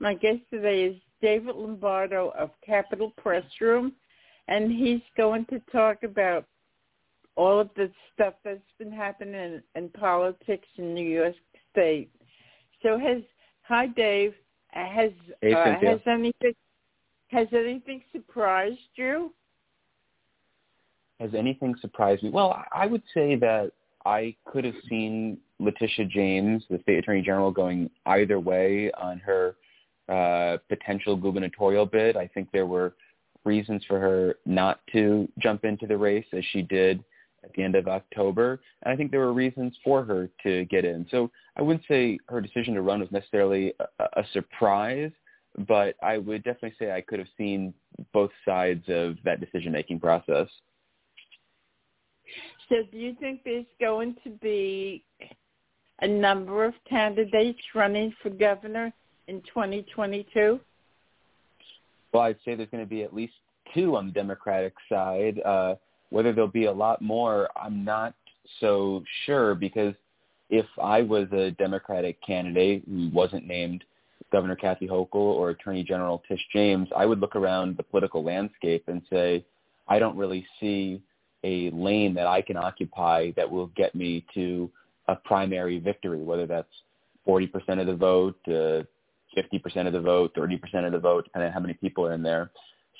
My guest today is David Lombardo of Capital Press Room, and he's going to talk about all of the stuff that's been happening in, in politics in New York State. So has hi Dave, has hey, uh, has anything has anything surprised you? Has anything surprised me? Well, I would say that I could have seen Letitia James, the state attorney general, going either way on her uh, potential gubernatorial bid. I think there were reasons for her not to jump into the race as she did at the end of October. And I think there were reasons for her to get in. So I wouldn't say her decision to run was necessarily a, a surprise, but I would definitely say I could have seen both sides of that decision-making process. So do you think there's going to be a number of candidates running for governor in 2022? Well, I'd say there's going to be at least two on the Democratic side. Uh, whether there'll be a lot more, I'm not so sure because if I was a Democratic candidate who wasn't named Governor Kathy Hochul or Attorney General Tish James, I would look around the political landscape and say, I don't really see a lane that I can occupy that will get me to a primary victory, whether that's 40% of the vote, uh, 50% of the vote, 30% of the vote, depending on how many people are in there.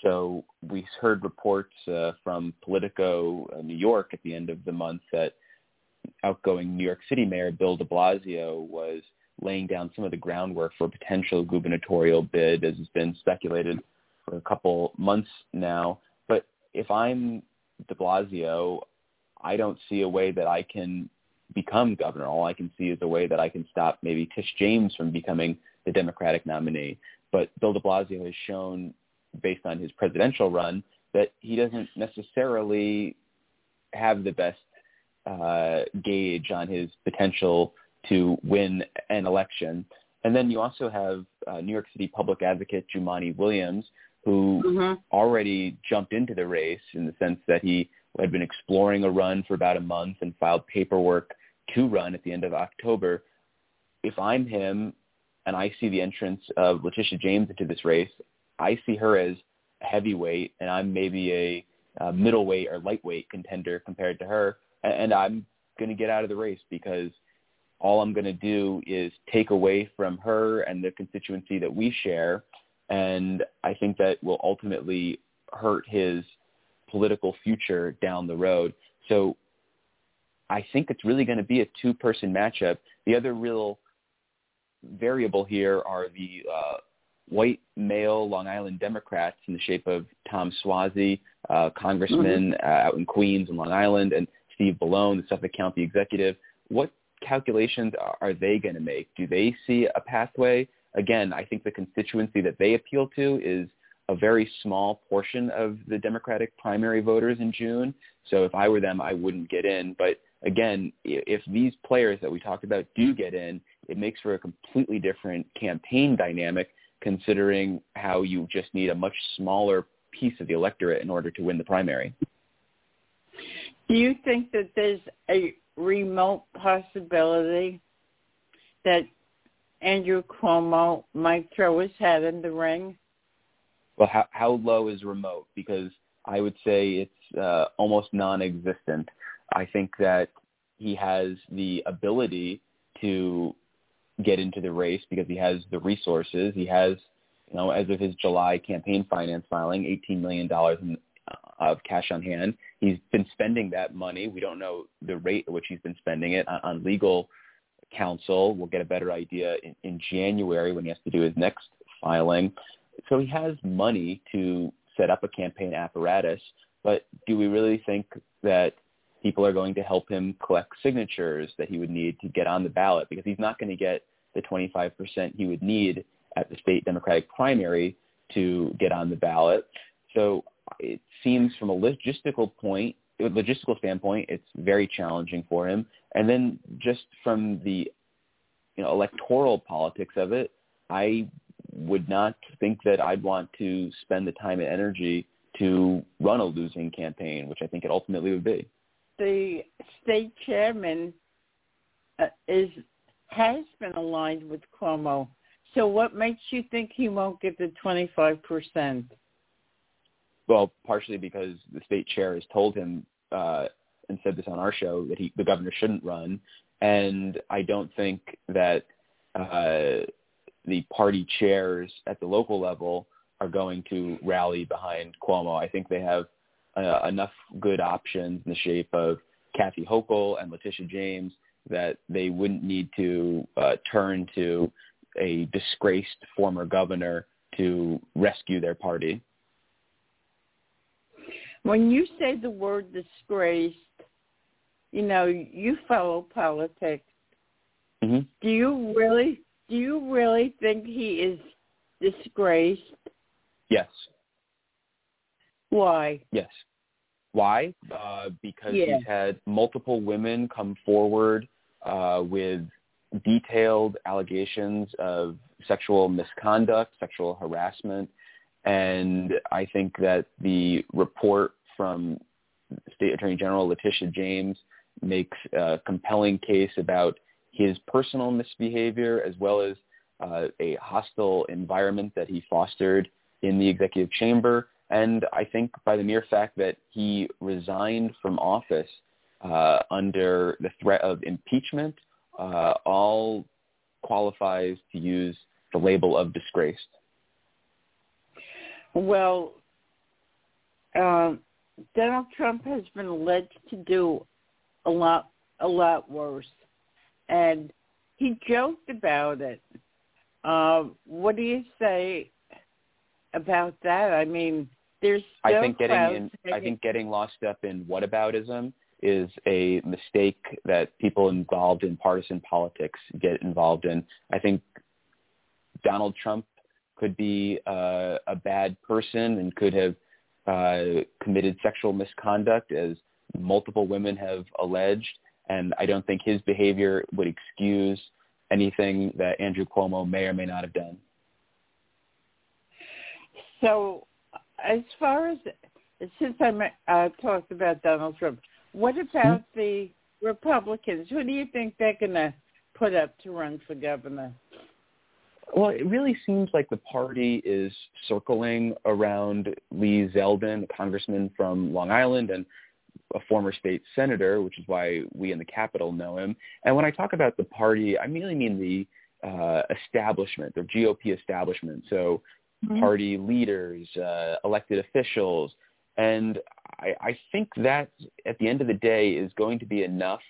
So we heard reports uh, from Politico uh, New York at the end of the month that outgoing New York City Mayor Bill de Blasio was laying down some of the groundwork for a potential gubernatorial bid, as has been speculated for a couple months now. But if I'm de Blasio, I don't see a way that I can become governor. All I can see is a way that I can stop maybe Tish James from becoming the Democratic nominee. But Bill de Blasio has shown, based on his presidential run, that he doesn't necessarily have the best uh, gauge on his potential to win an election. And then you also have uh, New York City public advocate Jumaane Williams, who mm-hmm. already jumped into the race in the sense that he had been exploring a run for about a month and filed paperwork to run at the end of October. If I'm him and I see the entrance of Letitia James into this race, I see her as a heavyweight and I'm maybe a, a middleweight or lightweight contender compared to her. And I'm going to get out of the race because all I'm going to do is take away from her and the constituency that we share. And I think that will ultimately hurt his political future down the road. So I think it's really going to be a two-person matchup. The other real variable here are the uh, white male Long Island Democrats in the shape of Tom Suozzi, uh, congressman mm-hmm. uh, out in Queens and Long Island, and Steve Bellone, the Suffolk County executive. What calculations are, are they going to make? Do they see a pathway? Again, I think the constituency that they appeal to is a very small portion of the Democratic primary voters in June. So if I were them, I wouldn't get in. But again, if these players that we talked about do get in, it makes for a completely different campaign dynamic considering how you just need a much smaller piece of the electorate in order to win the primary. Do you think that there's a remote possibility that Andrew Cuomo might throw his hat in the ring? Well, how, how low is remote? Because I would say it's uh, almost non-existent. I think that he has the ability to get into the race because he has the resources. He has, you know, as of his July campaign finance filing, $18 million in, uh, of cash on hand. He's been spending that money. We don't know the rate at which he's been spending it on, on legal counsel. We'll get a better idea in, in January when he has to do his next filing. So he has money to set up a campaign apparatus, but do we really think that people are going to help him collect signatures that he would need to get on the ballot because he's not going to get the 25% he would need at the state Democratic primary to get on the ballot. So it seems from a logistical point, logistical standpoint, it's very challenging for him. And then just from the you know electoral politics of it, I would not think that I'd want to spend the time and energy to run a losing campaign, which I think it ultimately would be. The state chairman uh, is has been aligned with Cuomo. So what makes you think he won't get the 25%? Well, partially because the state chair has told him uh, and said this on our show that he the governor shouldn't run, and I don't think that uh, the party chairs at the local level are going to rally behind Cuomo. I think they have uh, enough good options in the shape of Kathy Hochul and Letitia James that they wouldn't need to uh, turn to a disgraced former governor to rescue their party. When you say the word disgraced, you know, you follow politics. Mm-hmm. Do you really do you really think he is disgraced? Yes. Why? Yes. Why? Uh, because yeah. he's had multiple women come forward uh, with detailed allegations of sexual misconduct, sexual harassment, and I think that the report from State Attorney General Letitia James makes a compelling case about his personal misbehavior as well as uh, a hostile environment that he fostered in the executive chamber. And I think by the mere fact that he resigned from office uh, under the threat of impeachment, uh, all qualifies to use the label of disgraced. Well, uh, Donald Trump has been alleged to do a lot, a lot worse, and he joked about it. Uh, what do you say about that? I mean, there's I think getting in, I think getting lost up in whataboutism is a mistake that people involved in partisan politics get involved in. I think Donald Trump could be uh, a bad person and could have uh, committed sexual misconduct, as multiple women have alleged. And I don't think his behavior would excuse anything that Andrew Cuomo may or may not have done. So, as far as since I uh, talked about Donald Trump, what about hmm? the Republicans? Who do you think they're going to put up to run for governor? Well, it really seems like the party is circling around Lee Zeldin, a congressman from Long Island and a former state senator, which is why we in the Capitol know him. And when I talk about the party, I really mean the uh, establishment, the GOP establishment. So mm-hmm. party leaders, uh, elected officials. And I, I think that at the end of the day is going to be enough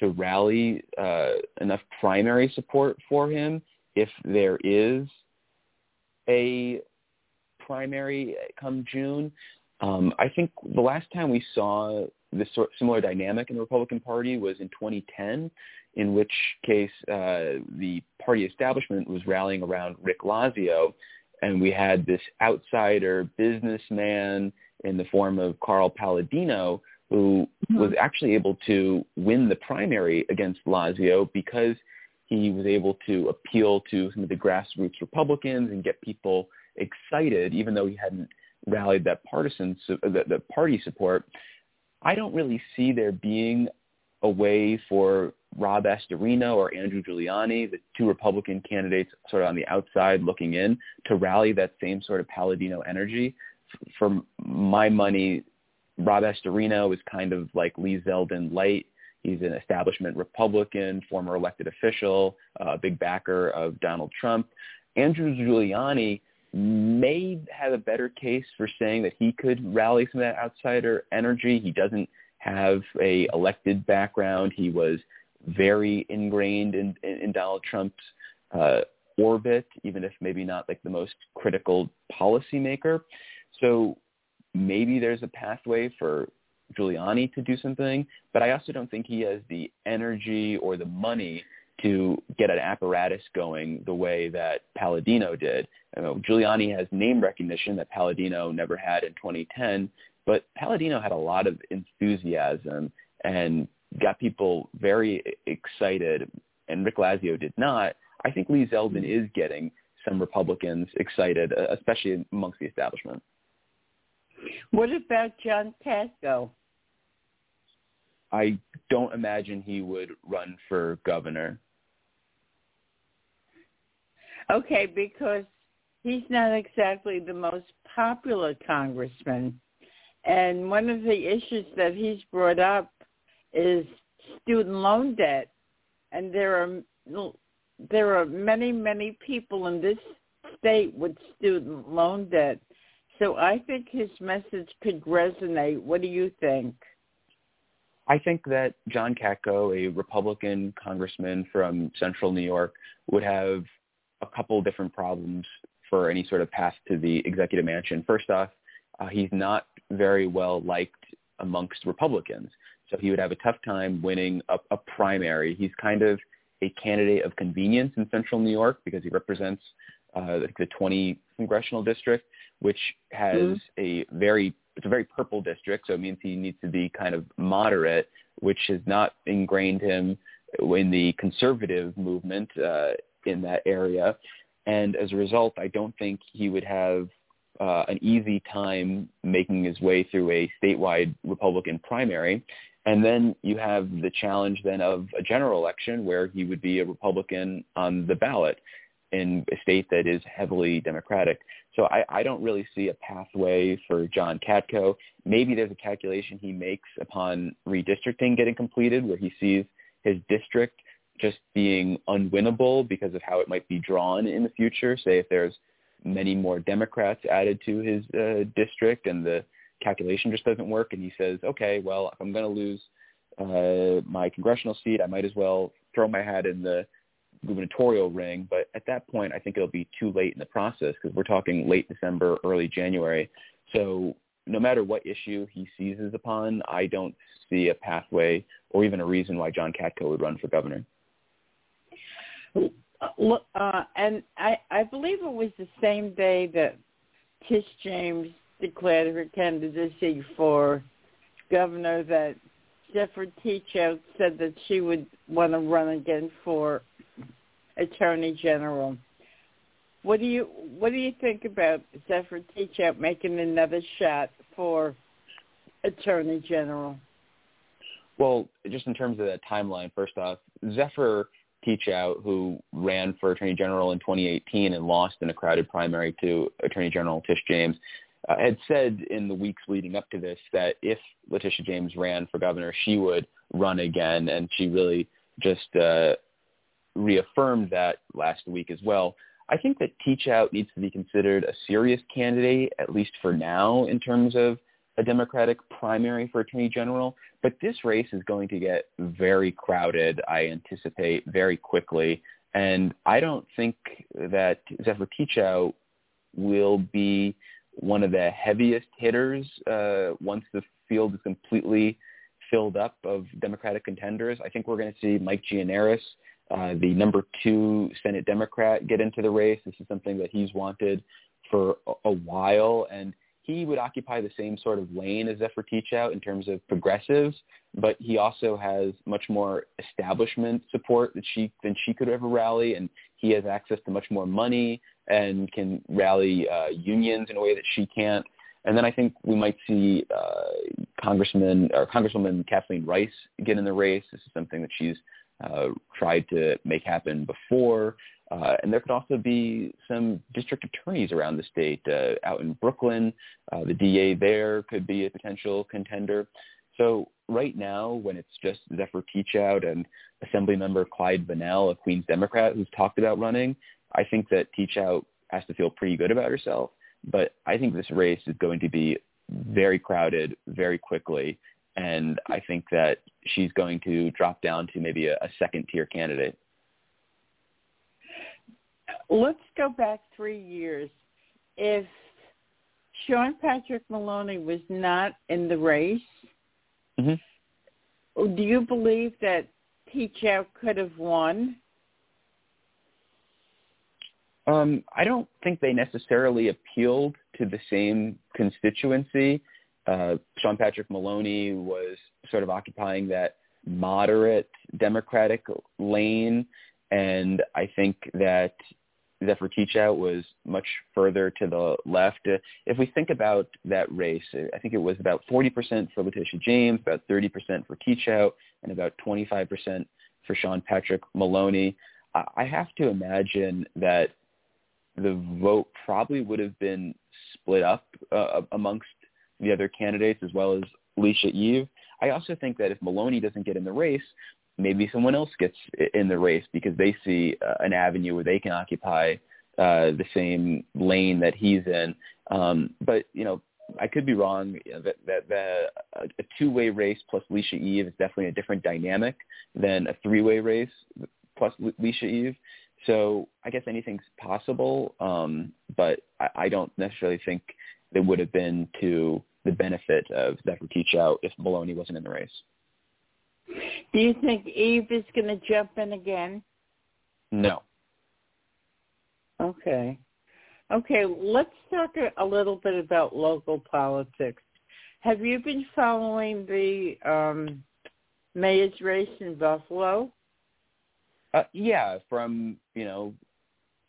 to rally uh, enough primary support for him if there is a primary come June. Um, I think the last time we saw this sort similar dynamic in the Republican Party was in 2010, in which case uh, the party establishment was rallying around Rick Lazio, and we had this outsider businessman in the form of Carl Paladino who mm-hmm. was actually able to win the primary against Lazio because – he was able to appeal to some of the grassroots Republicans and get people excited, even though he hadn't rallied that partisan, the, the party support. I don't really see there being a way for Rob Astorino or Andrew Giuliani, the two Republican candidates sort of on the outside looking in, to rally that same sort of Paladino energy. For my money, Rob Astorino is kind of like Lee Zeldin light. He's an establishment Republican, former elected official, a uh, big backer of Donald Trump. Andrew Giuliani may have a better case for saying that he could rally some of that outsider energy. He doesn't have a elected background. He was very ingrained in, in, in Donald Trump's uh, orbit, even if maybe not like the most critical policymaker. So maybe there's a pathway for Giuliani to do something, but I also don't think he has the energy or the money to get an apparatus going the way that Paladino did. You know, Giuliani has name recognition that Paladino never had in 2010, but Paladino had a lot of enthusiasm and got people very excited, and Rick Lazio did not. I think Lee Zeldin is getting some Republicans excited, uh, especially amongst the establishment. What about John Katko? I don't imagine he would run for governor. Okay, because he's not exactly the most popular congressman. And one of the issues that he's brought up is student loan debt. And there are there are many, many people in this state with student loan debt. So I think his message could resonate. What do you think? I think that John Katko, a Republican congressman from central New York, would have a couple different problems for any sort of path to the executive mansion. First off, uh, he's not very well liked amongst Republicans. So he would have a tough time winning a, a primary. He's kind of a candidate of convenience in central New York because he represents uh, the 20 congressional district, which has mm-hmm. a very it's a very purple district, so it means he needs to be kind of moderate, which has not ingrained him in the conservative movement uh, in that area. And as a result, I don't think he would have uh, an easy time making his way through a statewide Republican primary. And then you have the challenge then of a general election where he would be a Republican on the ballot in a state that is heavily Democratic. So I, I don't really see a pathway for John Katko. Maybe there's a calculation he makes upon redistricting getting completed where he sees his district just being unwinnable because of how it might be drawn in the future. Say if there's many more Democrats added to his uh, district and the calculation just doesn't work and he says, okay, well, if I'm going to lose uh, my congressional seat, I might as well throw my hat in the gubernatorial ring. But at that point, I think it'll be too late in the process because we're talking late December, early January. So no matter what issue he seizes upon, I don't see a pathway or even a reason why John Katko would run for governor. Look uh, and I, I believe it was the same day that Tish James declared her candidacy for governor that Zephyr Teachout said that she would want to run again for attorney general. What do you what do you think about Zephyr Teachout making another shot for attorney general? Well, just in terms of that timeline, first off, Zephyr Teachout, who ran for Attorney General in 2018 and lost in a crowded primary to Attorney General Tish James, uh, had said in the weeks leading up to this that if Letitia James ran for governor, she would run again, and she really just uh, reaffirmed that last week as well. I think that Teachout needs to be considered a serious candidate, at least for now, in terms of a Democratic primary for Attorney General. But this race is going to get very crowded, I anticipate, very quickly. And I don't think that Zephyr Teachout will be one of the heaviest hitters uh, once the field is completely filled up of Democratic contenders. I think we're going to see Mike Gianaris, uh, the number two Senate Democrat, get into the race. This is something that he's wanted for a, while, and he would occupy the same sort of lane as Zephyr Teachout in terms of progressives, but he also has much more establishment support that she than she could ever rally, and he has access to much more money and can rally uh, unions in a way that she can't. And then I think we might see uh, Congressman or Congresswoman Kathleen Rice get in the race. This is something that she's uh, tried to make happen before. Uh, and there could also be some district attorneys around the state. Uh, out in Brooklyn, uh, the DA there could be a potential contender. So right now, when it's just Zephyr Teachout and Assemblymember Clyde Vanel, a Queens Democrat who's talked about running, I think that Teachout has to feel pretty good about herself. But I think this race is going to be very crowded very quickly. And I think that she's going to drop down to maybe a, a second tier candidate. Let's go back three years. If Sean Patrick Maloney was not in the race, Mm-hmm. Do you believe that Teachout could have won? Um, I don't think they necessarily appealed to the same constituency. Uh, Sean Patrick Maloney was sort of occupying that moderate Democratic lane, and I think that Zephyr Teachout was much further to the left. Uh, if we think about that race, I think it was about 40% for Letitia James, about 30% for Teachout, and about 25% for Sean Patrick Maloney. I have to imagine that the vote probably would have been split up uh, amongst the other candidates as well as Leecia Eve. I also think that if Maloney doesn't get in the race, maybe someone else gets in the race because they see uh, an avenue where they can occupy uh, the same lane that he's in. Um, but you know, I could be wrong. You know, that that, that a two-way race plus Leecia Eve is definitely a different dynamic than a three-way race plus Leecia Eve. So I guess anything's possible, um, but I, I don't necessarily think it would have been to the benefit of Zephyr Teachout if Maloney wasn't in the race. Do you think Eve is going to jump in again? No. Okay. Okay, let's talk a little bit about local politics. Have you been following the um, mayor's race in Buffalo? Uh, yeah, from you know,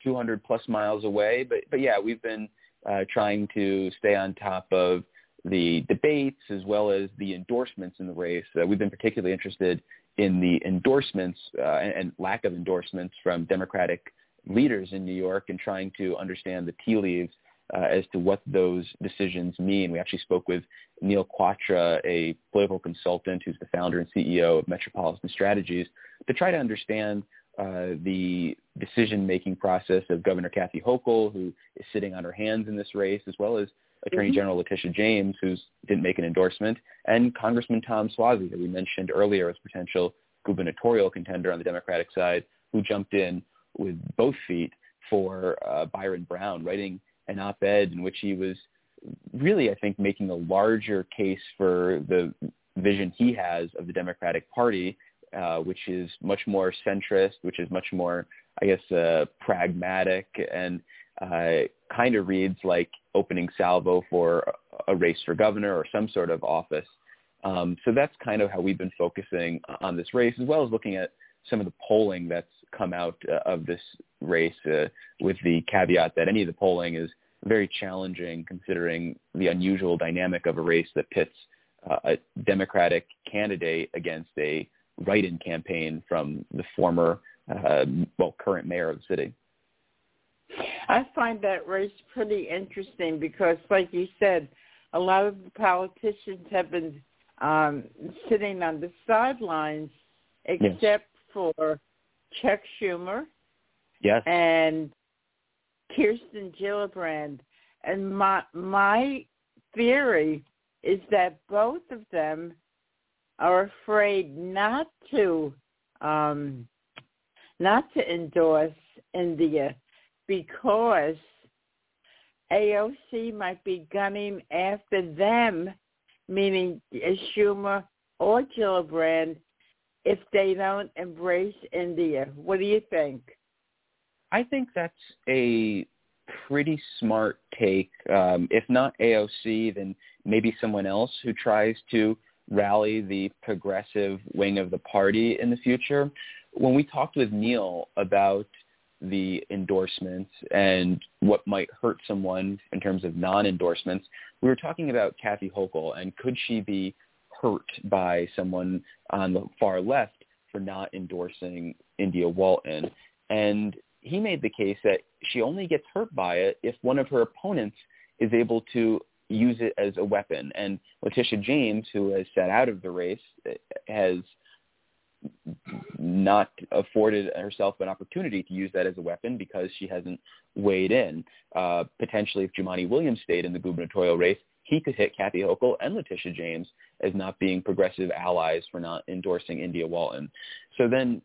200 plus miles away. But but yeah, we've been uh, trying to stay on top of the debates as well as the endorsements in the race. Uh, we've been particularly interested in the endorsements uh, and, and lack of endorsements from Democratic leaders in New York and trying to understand the tea leaves uh, as to what those decisions mean. We actually spoke with Neal Kwatra, a political consultant who's the founder and CEO of Metropolitan Strategies, to try to understand uh, the decision-making process of Governor Kathy Hochul, who is sitting on her hands in this race, as well as Attorney mm-hmm. General Letitia James, who didn't make an endorsement, and Congressman Tom Suozzi, that we mentioned earlier as potential gubernatorial contender on the Democratic side, who jumped in with both feet for uh, Byron Brown, writing an op-ed in which he was really, I think, making a larger case for the vision he has of the Democratic Party, uh, which is much more centrist, which is much more, I guess, uh, pragmatic, and uh, kind of reads like opening salvo for a race for governor or some sort of office. Um, so that's kind of how we've been focusing on this race, as well as looking at some of the polling that's come out uh, of this race, uh, with the caveat that any of the polling is very challenging considering the unusual dynamic of a race that pits uh, a Democratic candidate against a write-in campaign from the former, uh, well, current mayor of the city. I find that race pretty interesting because, like you said, a lot of the politicians have been um, sitting on the sidelines, except yes. for Chuck Schumer yes. and Kirsten Gillibrand. And my my theory is that both of them are afraid not to um, not to endorse India because AOC might be gunning after them, meaning Schumer or Gillibrand, if they don't embrace India. What do you think? I think that's a pretty smart take. Um, if not AOC, then maybe someone else who tries to rally the progressive wing of the party in the future. When we talked with Neil about the endorsements and what might hurt someone in terms of non-endorsements, we were talking about Kathy Hochul and could she be hurt by someone on the far left for not endorsing India Walton. And he made the case that she only gets hurt by it if one of her opponents is able to use it as a weapon. And Letitia James, who has sat out of the race, has not afforded herself an opportunity to use that as a weapon because she hasn't weighed in. Uh, potentially, if Jumaane Williams stayed in the gubernatorial race, he could hit Kathy Hochul and Letitia James as not being progressive allies for not endorsing India Walton. So then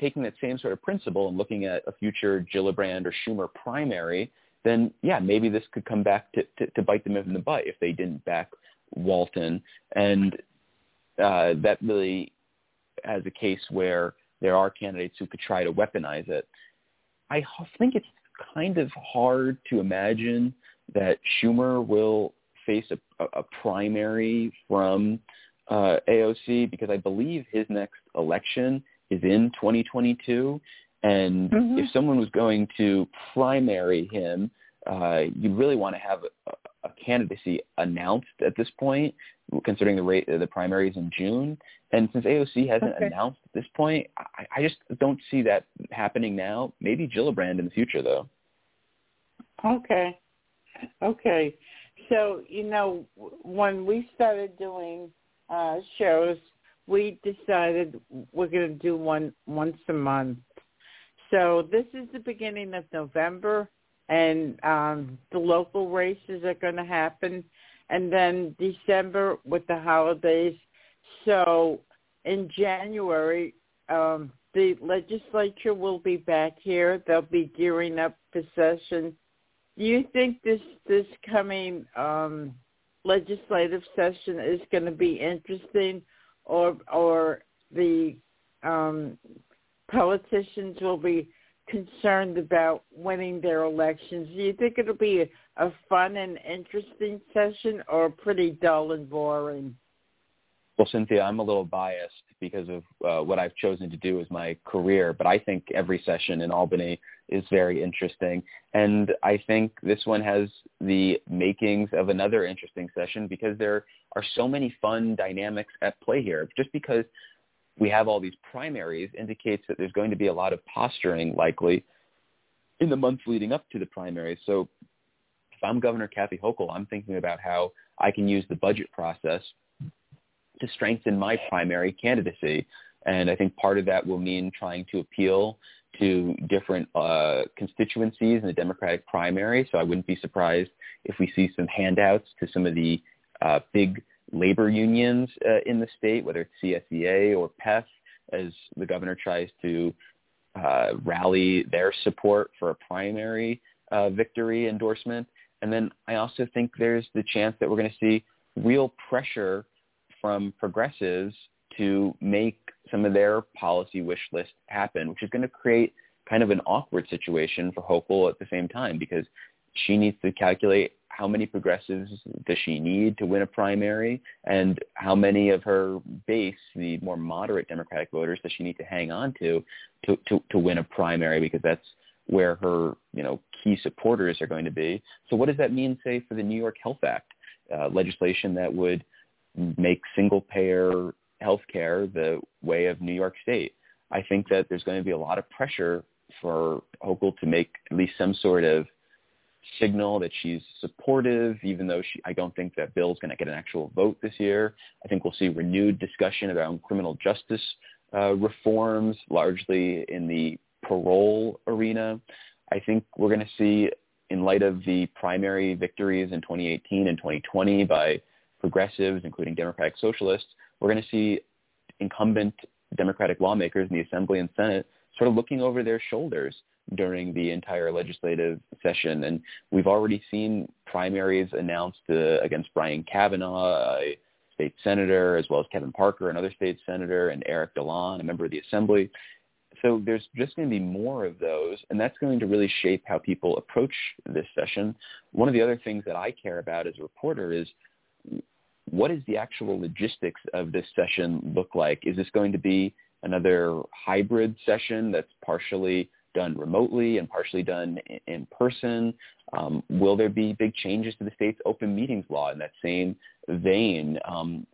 taking that same sort of principle and looking at a future Gillibrand or Schumer primary, then yeah, maybe this could come back to, to, to bite them in the butt if they didn't back Walton. And uh, that really has a case where there are candidates who could try to weaponize it. I think it's kind of hard to imagine that Schumer will face a, a primary from uh, AOC because I believe his next election is in 2022. And mm-hmm. if someone was going to primary him, uh, you really want to have a, a candidacy announced at this point, considering the rate the primaries in June. And since AOC hasn't okay. announced at this point, I, I just don't see that happening now. Maybe Gillibrand in the future, though. Okay. Okay. So, you know, when we started doing uh, shows, we decided we're going to do one once a month. So this is the beginning of November, and um, the local races are going to happen, and then December with the holidays. So in January, um, the legislature will be back here. They'll be gearing up for session do you think this this coming um, legislative session is going to be interesting, or or the um, politicians will be concerned about winning their elections? Do you think it'll be a, a fun and interesting session, or pretty dull and boring? Well, Cynthia, I'm a little biased because of uh, what I've chosen to do as my career, but I think every session in Albany is very interesting. And I think this one has the makings of another interesting session because there are so many fun dynamics at play here. Just because we have all these primaries indicates that there's going to be a lot of posturing likely in the months leading up to the primaries. So if I'm Governor Kathy Hochul, I'm thinking about how I can use the budget process to strengthen my primary candidacy. And I think part of that will mean trying to appeal to different uh, constituencies in the Democratic primary. So I wouldn't be surprised if we see some handouts to some of the uh, big labor unions uh, in the state, whether it's CSEA or PEF, as the governor tries to uh, rally their support for a primary uh, victory endorsement. And then I also think there's the chance that we're going to see real pressure from progressives to make some of their policy wish list happen, which is going to create kind of an awkward situation for Hochul at the same time because she needs to calculate how many progressives does she need to win a primary and how many of her base, the more moderate Democratic voters, does she need to hang on to to, to, to win a primary because that's where her you know key supporters are going to be. So what does that mean, say, for the New York Health Act uh, legislation that would make single payer healthcare the way of New York State. I think that there's going to be a lot of pressure for Hochul to make at least some sort of signal that she's supportive, even though she, I don't think that Bill's going to get an actual vote this year. I think we'll see renewed discussion around criminal justice uh, reforms, largely in the parole arena. I think we're going to see, in light of the primary victories in 2018 and 2020 by progressives, including Democratic Socialists, we're going to see incumbent Democratic lawmakers in the Assembly and Senate sort of looking over their shoulders during the entire legislative session. And we've already seen primaries announced uh, against Brian Kavanagh, a state senator, as well as Kevin Parker, another state senator, and Erik Dilan, a member of the Assembly. So there's just going to be more of those, and that's going to really shape how people approach this session. One of the other things that I care about as a reporter is what does the actual logistics of this session look like? Is this going to be another hybrid session that's partially done remotely and partially done in person? Um, will there be big changes to the state's open meetings law in that same vein? Um,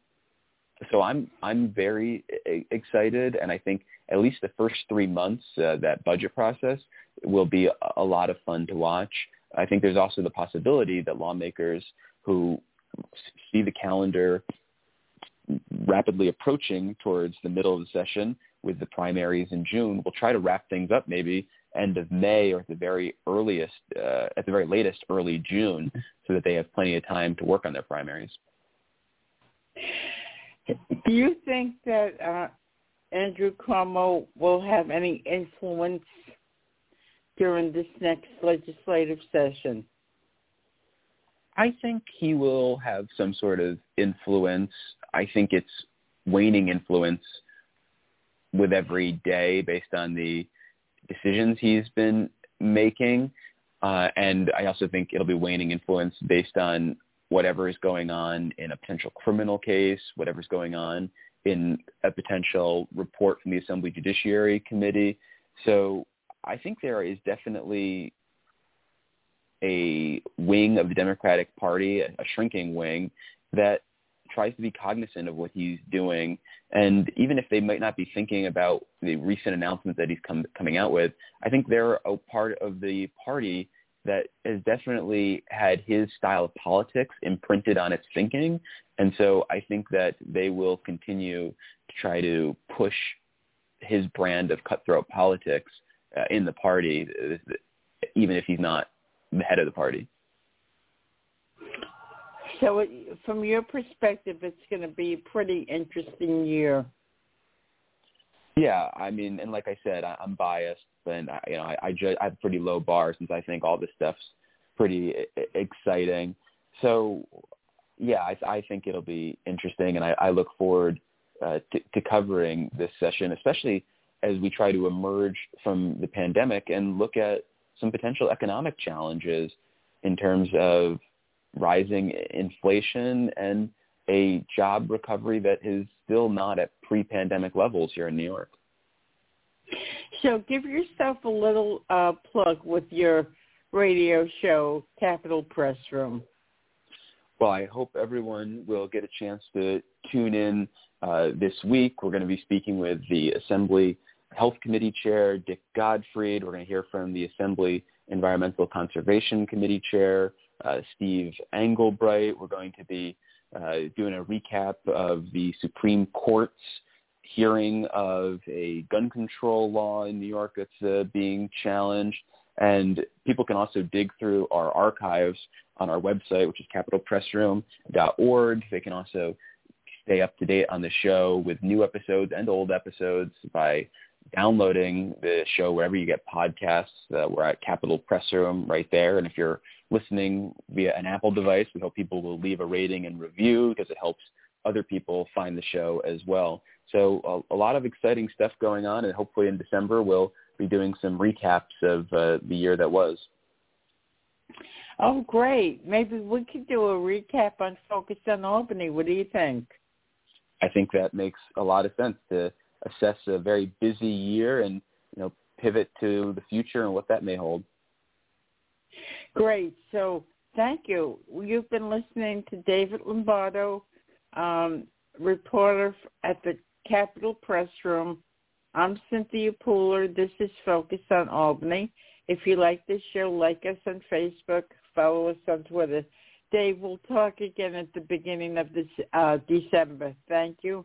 so I'm I'm very excited, and I think at least the first three months uh, that budget process will be a, a lot of fun to watch. I think there's also the possibility that lawmakers who see the calendar rapidly approaching towards the middle of the session with the primaries in June. We'll try to wrap things up maybe end of May or at the very earliest, uh, at the very latest, early June, so that they have plenty of time to work on their primaries. Do you think that uh, Andrew Cuomo will have any influence during this next legislative session? I think he will have some sort of influence. I think it's waning influence with every day based on the decisions he's been making. Uh, and I also think it'll be waning influence based on whatever is going on in a potential criminal case, whatever's going on in a potential report from the Assembly Judiciary Committee. So I think there is definitely a wing of the Democratic Party, a shrinking wing, that tries to be cognizant of what he's doing. And even if they might not be thinking about the recent announcements that he's come, coming out with, I think they're a part of the party that has definitely had his style of politics imprinted on its thinking. And so I think that they will continue to try to push his brand of cutthroat politics uh, in the party, even if he's not the head of the party. So, from your perspective, it's going to be a pretty interesting year. Yeah, I mean, and like I said, I, I'm biased, and I, you know, I, I, ju- I have a pretty low bar since I think all this stuff's pretty I- exciting. So, yeah, I, I think it'll be interesting, and I, I look forward uh, to, to covering this session, especially as we try to emerge from the pandemic and look at some potential economic challenges in terms of rising inflation and a job recovery that is still not at pre-pandemic levels here in New York. So give yourself a little uh, plug with your radio show, Capital Press Room. Well, I hope everyone will get a chance to tune in uh, this week. We're going to be speaking with the Assembly Health Committee Chair, Dick Gottfried. We're going to hear from the Assembly Environmental Conservation Committee Chair, uh, Steve Englebright. We're going to be uh, doing a recap of the Supreme Court's hearing of a gun control law in New York that's uh, being challenged. And people can also dig through our archives on our website, which is capitolpressroom.org. They can also stay up to date on the show with new episodes and old episodes by downloading the show wherever you get podcasts. Uh, we're at Capital Press Room right there. And if you're listening via an Apple device, we hope people will leave a rating and review because it helps other people find the show as well. So a, a lot of exciting stuff going on, and hopefully in December we'll be doing some recaps of uh, the year that was. Oh, great. Maybe we could do a recap on Focus on Albany. What do you think? I think that makes a lot of sense to assess a very busy year and you know pivot to the future and what that may hold. Great. So thank you. You've been listening to David Lombardo, um, reporter at the Capitol Press Room. I'm Cynthia Pooler. This is Focus on Albany. If you like this show, like us on Facebook, follow us on Twitter. Dave, we'll talk again at the beginning of this uh, December. Thank you.